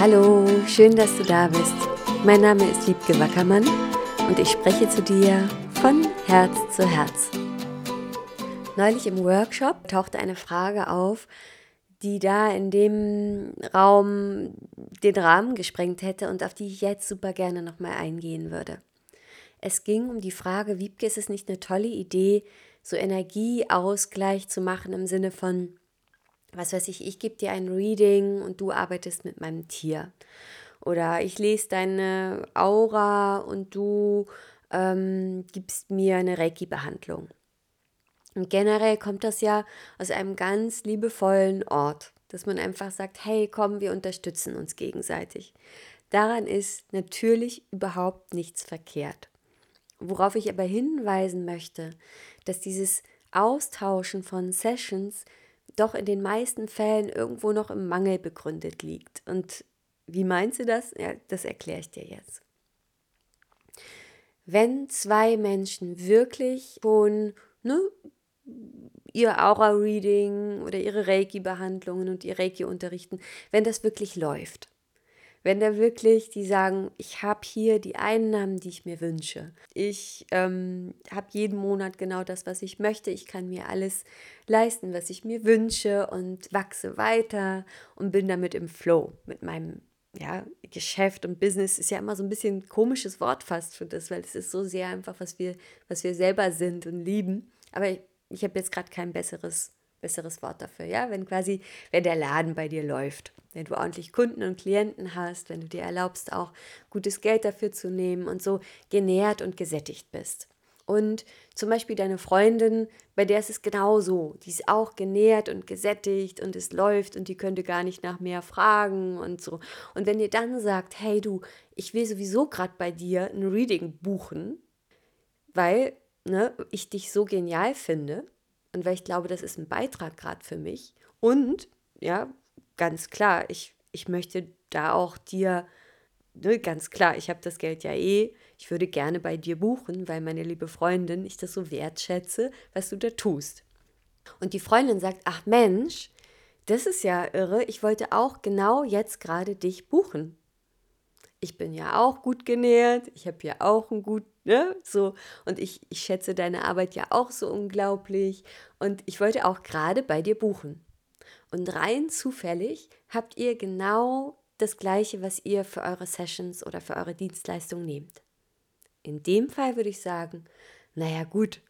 Hallo, schön, dass du da bist. Mein Name ist Wiebke Wackermann und ich spreche zu dir von Herz zu Herz. Neulich im Workshop tauchte eine Frage auf, die da in dem Raum den Rahmen gesprengt hätte und auf die ich jetzt super gerne nochmal eingehen würde. Es ging um die Frage, Wiebke, ist es nicht eine tolle Idee, so Energieausgleich zu machen im Sinne von, was weiß ich, ich gebe dir ein Reading und du arbeitest mit meinem Tier. Oder ich lese deine Aura und du ähm, gibst mir eine Reiki-Behandlung. Und generell kommt das ja aus einem ganz liebevollen Ort, dass man einfach sagt, hey, komm, wir unterstützen uns gegenseitig. Daran ist natürlich überhaupt nichts verkehrt. Worauf ich aber hinweisen möchte, dass dieses Austauschen von Sessions doch in den meisten Fällen irgendwo noch im Mangel begründet liegt. Und wie meinst du das? Ja, das erkläre ich dir jetzt. Wenn zwei Menschen wirklich schon ne, ihr Aura-Reading oder ihre Reiki-Behandlungen und ihr Reiki unterrichten, wenn das wirklich läuft, wenn da wirklich die sagen, ich habe hier die Einnahmen, die ich mir wünsche. Ich ähm, habe jeden Monat genau das, was ich möchte. Ich kann mir alles leisten, was ich mir wünsche und wachse weiter und bin damit im Flow mit meinem ja, Geschäft und Business ist ja immer so ein bisschen ein komisches Wort fast für das, weil es ist so sehr einfach, was wir, was wir selber sind und lieben. Aber ich, ich habe jetzt gerade kein besseres besseres Wort dafür, ja, wenn quasi, wenn der Laden bei dir läuft, wenn du ordentlich Kunden und Klienten hast, wenn du dir erlaubst, auch gutes Geld dafür zu nehmen und so genährt und gesättigt bist. Und zum Beispiel deine Freundin, bei der ist es genauso. Die ist auch genährt und gesättigt und es läuft und die könnte gar nicht nach mehr fragen und so. Und wenn ihr dann sagt, hey du, ich will sowieso gerade bei dir ein Reading buchen, weil ne, ich dich so genial finde, und weil ich glaube, das ist ein Beitrag gerade für mich. Und, ja, ganz klar, ich, ich möchte da auch dir, ne, ganz klar, ich habe das Geld ja eh, ich würde gerne bei dir buchen, weil meine liebe Freundin, ich das so wertschätze, was du da tust. Und die Freundin sagt, ach Mensch, das ist ja irre, ich wollte auch genau jetzt gerade dich buchen ich bin ja auch gut genährt, ich habe ja auch ein gut, ne, so, und ich, ich schätze deine Arbeit ja auch so unglaublich und ich wollte auch gerade bei dir buchen. Und rein zufällig habt ihr genau das Gleiche, was ihr für eure Sessions oder für eure Dienstleistung nehmt. In dem Fall würde ich sagen, naja gut,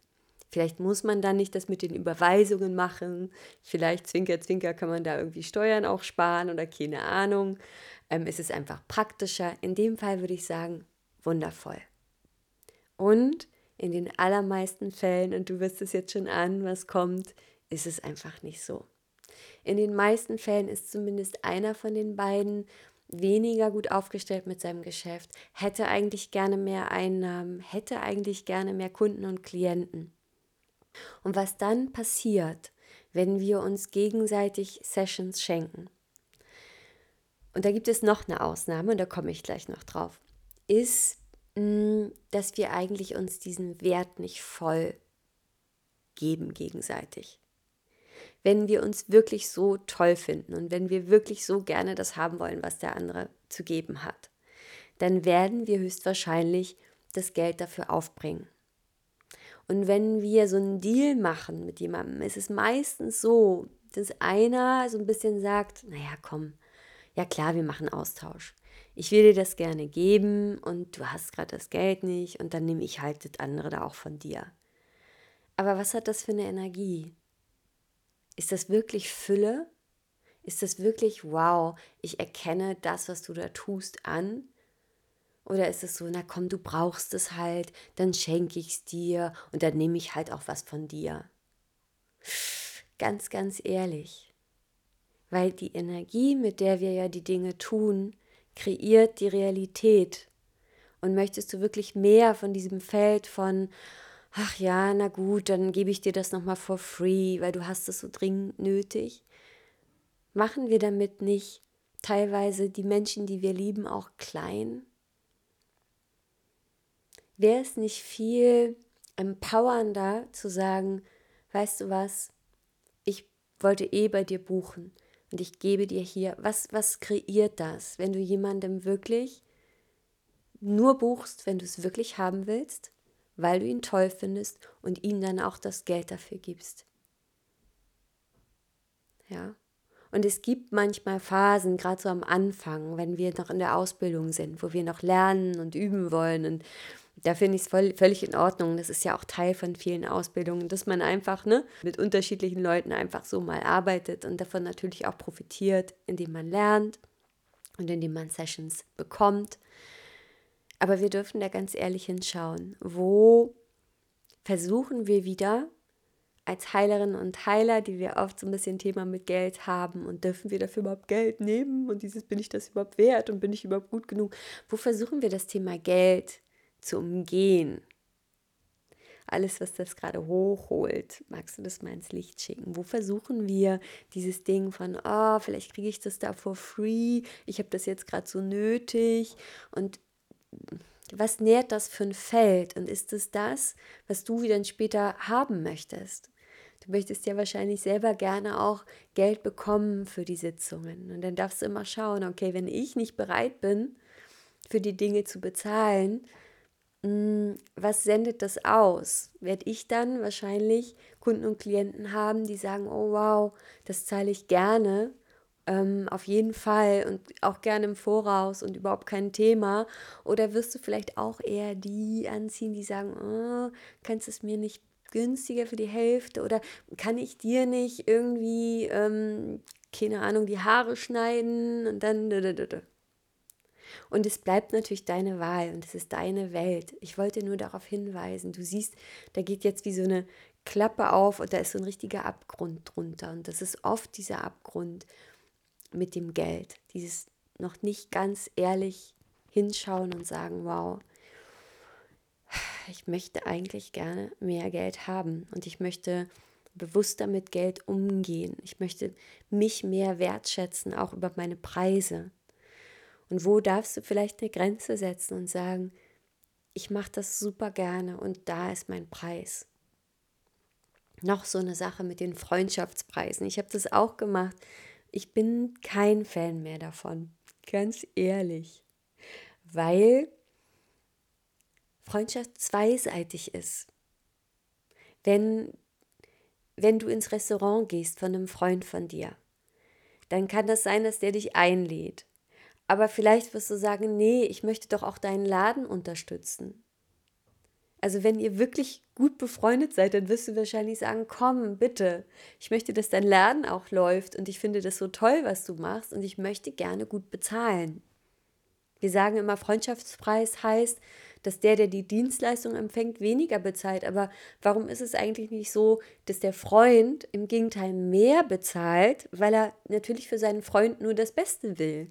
vielleicht muss man dann nicht das mit den Überweisungen machen, vielleicht zwinker, zwinker kann man da irgendwie Steuern auch sparen oder keine Ahnung. Ähm, es ist einfach praktischer. In dem Fall würde ich sagen, wundervoll. Und in den allermeisten Fällen, und du wirst es jetzt schon an, was kommt, ist es einfach nicht so. In den meisten Fällen ist zumindest einer von den beiden weniger gut aufgestellt mit seinem Geschäft, hätte eigentlich gerne mehr Einnahmen, hätte eigentlich gerne mehr Kunden und Klienten. Und was dann passiert, wenn wir uns gegenseitig Sessions schenken, und da gibt es noch eine Ausnahme, und da komme ich gleich noch drauf, ist, dass wir eigentlich uns diesen Wert nicht voll geben gegenseitig. Wenn wir uns wirklich so toll finden und wenn wir wirklich so gerne das haben wollen, was der andere zu geben hat, dann werden wir höchstwahrscheinlich das Geld dafür aufbringen. Und wenn wir so einen Deal machen mit jemandem, ist es meistens so, dass einer so ein bisschen sagt, naja, komm, ja klar, wir machen Austausch. Ich will dir das gerne geben und du hast gerade das Geld nicht und dann nehme ich halt das andere da auch von dir. Aber was hat das für eine Energie? Ist das wirklich Fülle? Ist das wirklich, wow, ich erkenne das, was du da tust, an? Oder ist es so, na komm, du brauchst es halt, dann schenke ich es dir und dann nehme ich halt auch was von dir? Ganz, ganz ehrlich, weil die Energie, mit der wir ja die Dinge tun, kreiert die Realität. Und möchtest du wirklich mehr von diesem Feld von, ach ja, na gut, dann gebe ich dir das nochmal for free, weil du hast es so dringend nötig? Machen wir damit nicht teilweise die Menschen, die wir lieben, auch klein? Wäre es nicht viel empowernder zu sagen, weißt du was, ich wollte eh bei dir buchen Und ich gebe dir hier, was, was kreiert das, wenn du jemandem wirklich nur buchst, wenn du es wirklich haben willst, weil du ihn toll findest und ihm dann auch das Geld dafür gibst. Ja. Und es gibt manchmal Phasen, gerade so am Anfang, wenn wir noch in der Ausbildung sind, wo wir noch lernen und üben wollen. Und da finde ich es völlig in Ordnung. Das ist ja auch Teil von vielen Ausbildungen, dass man einfach ne, mit unterschiedlichen Leuten einfach so mal arbeitet und davon natürlich auch profitiert, indem man lernt und indem man Sessions bekommt. Aber wir dürfen da ganz ehrlich hinschauen, wo versuchen wir wieder als Heilerinnen und Heiler, die wir oft so ein bisschen Thema mit Geld haben und dürfen wir dafür überhaupt Geld nehmen und dieses bin ich das überhaupt wert und bin ich überhaupt gut genug? Wo versuchen wir das Thema Geld zu umgehen? Alles, was das gerade hochholt, magst du das mal ins Licht schicken? Wo versuchen wir dieses Ding von, oh, vielleicht kriege ich das da for free, ich habe das jetzt gerade so nötig und was nährt das für ein Feld und ist es das, was du dann später haben möchtest? Du möchtest ja wahrscheinlich selber gerne auch Geld bekommen für die Sitzungen. Und dann darfst du immer schauen, okay, wenn ich nicht bereit bin, für die Dinge zu bezahlen, was sendet das aus? Werde ich dann wahrscheinlich Kunden und Klienten haben, die sagen, oh wow, das zahle ich gerne ähm, auf jeden Fall und auch gerne im Voraus und überhaupt kein Thema? Oder wirst du vielleicht auch eher die anziehen, die sagen, oh, kannst du es mir nicht günstiger für die Hälfte oder kann ich dir nicht irgendwie, ähm, keine Ahnung, die Haare schneiden und dann. Und es bleibt natürlich deine Wahl und es ist deine Welt. Ich wollte nur darauf hinweisen, du siehst, da geht jetzt wie so eine Klappe auf und da ist so ein richtiger Abgrund drunter. Und das ist oft dieser Abgrund mit dem Geld. Dieses noch nicht ganz ehrlich hinschauen und sagen, wow, ich möchte eigentlich gerne mehr Geld haben und ich möchte bewusster mit Geld umgehen. Ich möchte mich mehr wertschätzen, auch über meine Preise. Und wo darfst du vielleicht eine Grenze setzen und sagen, ich mache das super gerne und da ist mein Preis. Noch so eine Sache mit den Freundschaftspreisen. Ich habe das auch gemacht. Ich bin kein Fan mehr davon, ganz ehrlich, weil Freundschaft zweiseitig ist. Wenn, wenn du ins Restaurant gehst von einem Freund von dir, dann kann das sein, dass der dich einlädt. Aber vielleicht wirst du sagen, nee, ich möchte doch auch deinen Laden unterstützen. Also wenn ihr wirklich gut befreundet seid, dann wirst du wahrscheinlich sagen, komm, bitte, ich möchte, dass dein Laden auch läuft und ich finde das so toll, was du machst und ich möchte gerne gut bezahlen. Wir sagen immer, Freundschaftspreis heißt, dass der, der die Dienstleistung empfängt, weniger bezahlt. Aber warum ist es eigentlich nicht so, dass der Freund im Gegenteil mehr bezahlt, weil er natürlich für seinen Freund nur das Beste will?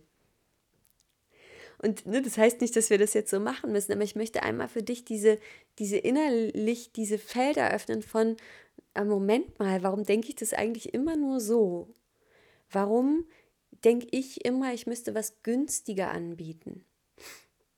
Und ne, das heißt nicht, dass wir das jetzt so machen müssen, aber ich möchte einmal für dich diese, diese innerlich, diese Felder öffnen von, äh, Moment mal, warum denke ich das eigentlich immer nur so? Warum denke ich immer, ich müsste was günstiger anbieten?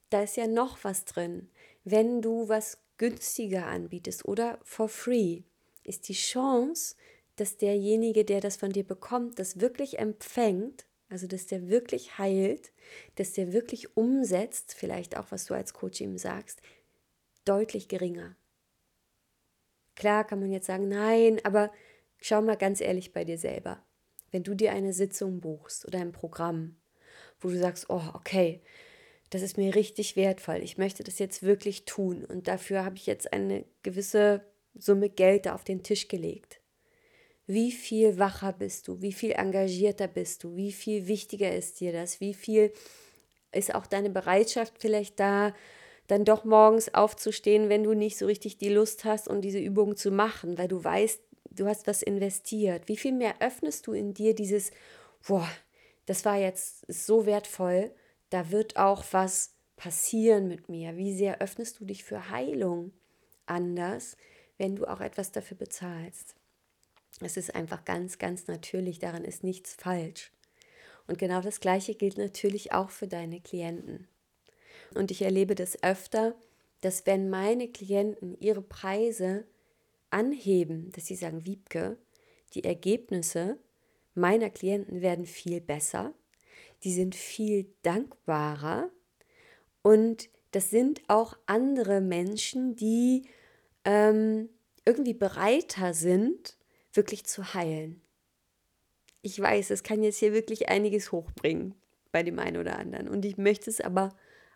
Da ist ja noch was drin. Wenn du was günstiger anbietest oder for free, ist die Chance, dass derjenige, der das von dir bekommt, das wirklich empfängt also, dass der wirklich heilt, dass der wirklich umsetzt, vielleicht auch, was du als Coach ihm sagst, deutlich geringer. Klar kann man jetzt sagen, nein, aber schau mal ganz ehrlich bei dir selber. Wenn du dir eine Sitzung buchst oder ein Programm, wo du sagst, oh, okay, das ist mir richtig wertvoll, ich möchte das jetzt wirklich tun und dafür habe ich jetzt eine gewisse Summe Geld auf den Tisch gelegt wie viel wacher bist du, wie viel engagierter bist du, wie viel wichtiger ist dir das, wie viel ist auch deine Bereitschaft vielleicht da, dann doch morgens aufzustehen, wenn du nicht so richtig die Lust hast, um diese Übung zu machen, weil du weißt, du hast was investiert. Wie viel mehr öffnest du in dir dieses, boah, das war jetzt so wertvoll, da wird auch was passieren mit mir. Wie sehr öffnest du dich für Heilung anders, wenn du auch etwas dafür bezahlst? Es ist einfach ganz, ganz natürlich, daran ist nichts falsch. Und genau das Gleiche gilt natürlich auch für deine Klienten. Und ich erlebe das öfter, dass wenn meine Klienten ihre Preise anheben, dass sie sagen, Wiebke, die Ergebnisse meiner Klienten werden viel besser, die sind viel dankbarer und das sind auch andere Menschen, die ähm, irgendwie bereiter sind, wirklich zu heilen. Ich weiß, es kann jetzt hier wirklich einiges hochbringen bei dem einen oder anderen. Und ich möchte es aber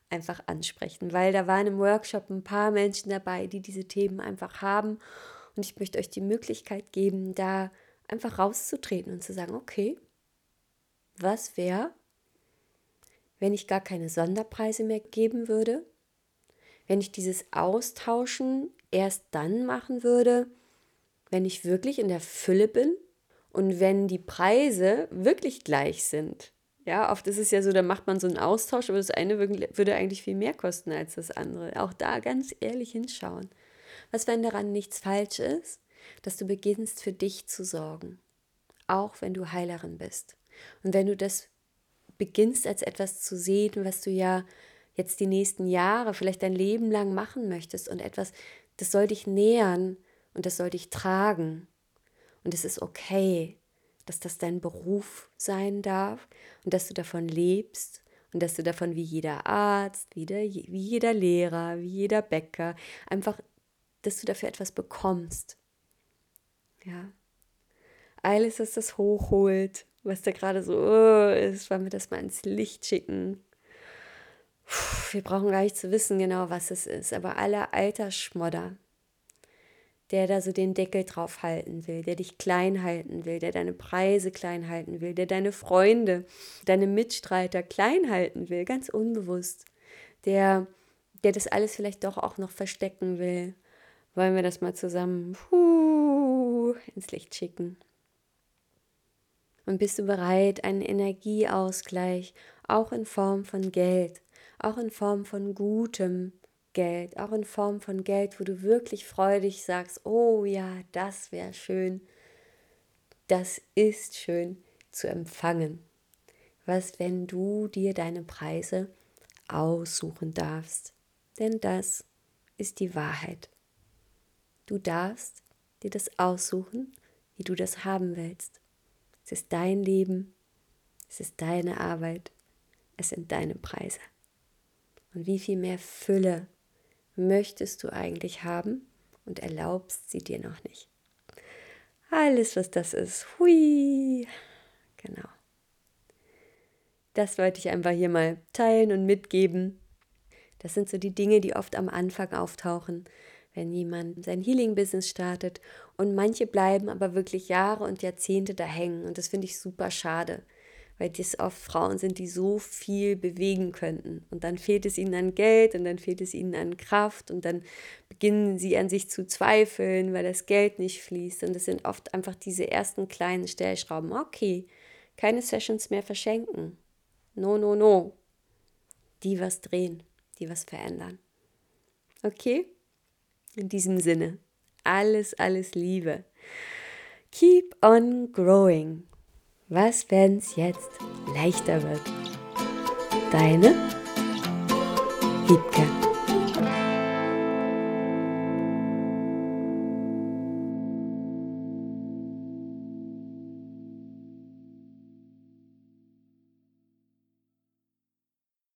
einfach ansprechen, weil da waren im Workshop ein paar Menschen dabei, die diese Themen einfach haben. Und ich möchte euch die Möglichkeit geben, da einfach rauszutreten und zu sagen, okay, was wäre, wenn ich gar keine Sonderpreise mehr geben würde? Wenn ich dieses Austauschen erst dann machen würde, wenn ich wirklich in der Fülle bin und wenn die Preise wirklich gleich sind. Ja, oft ist es ja so, da macht man so einen Austausch, aber das eine würde eigentlich viel mehr kosten als das andere. Auch da ganz ehrlich hinschauen. Was, wenn daran nichts falsch ist, dass du beginnst für dich zu sorgen, auch wenn du Heilerin bist. Und wenn du das beginnst als etwas zu sehen, was du ja jetzt die nächsten Jahre, vielleicht dein Leben lang machen möchtest und etwas, das soll dich nähern und das soll dich tragen. Und es ist okay, dass das dein Beruf sein darf und dass du davon lebst und dass du davon wie jeder Arzt, wie, der, wie jeder Lehrer, wie jeder Bäcker, einfach, dass du dafür etwas bekommst. Ja. Alles, was das hochholt, was da gerade so oh, ist, wollen wir das mal ins Licht schicken. Puh, wir brauchen gar nicht zu wissen genau, was es ist, aber aller Altersschmodder, der da so den Deckel drauf halten will, der dich klein halten will, der deine Preise klein halten will, der deine Freunde, deine Mitstreiter klein halten will, ganz unbewusst, der, der das alles vielleicht doch auch noch verstecken will. Wollen wir das mal zusammen puh, ins Licht schicken? Und bist du bereit, einen Energieausgleich auch in Form von Geld, auch in Form von gutem Geld, auch in Form von Geld, wo du wirklich freudig sagst, oh ja, das wäre schön, das ist schön zu empfangen. Was, wenn du dir deine Preise aussuchen darfst? Denn das ist die Wahrheit. Du darfst dir das aussuchen, wie du das haben willst. Es ist dein Leben, es ist deine Arbeit, es sind deine Preise. Und wie viel mehr Fülle möchtest du eigentlich haben und erlaubst sie dir noch nicht. Alles, was das ist. Hui. Genau. Das wollte ich einfach hier mal teilen und mitgeben. Das sind so die Dinge, die oft am Anfang auftauchen, wenn jemand sein Healing-Business startet. Und manche bleiben aber wirklich Jahre und Jahrzehnte da hängen. Und das finde ich super schade weil das oft Frauen sind, die so viel bewegen könnten. Und dann fehlt es ihnen an Geld und dann fehlt es ihnen an Kraft und dann beginnen sie an sich zu zweifeln, weil das Geld nicht fließt. Und das sind oft einfach diese ersten kleinen Stellschrauben. Okay, keine Sessions mehr verschenken. No, no, no. Die was drehen, die was verändern. Okay? In diesem Sinne, alles, alles Liebe. Keep on growing. Was, wenn es jetzt leichter wird? Deine Wiebke.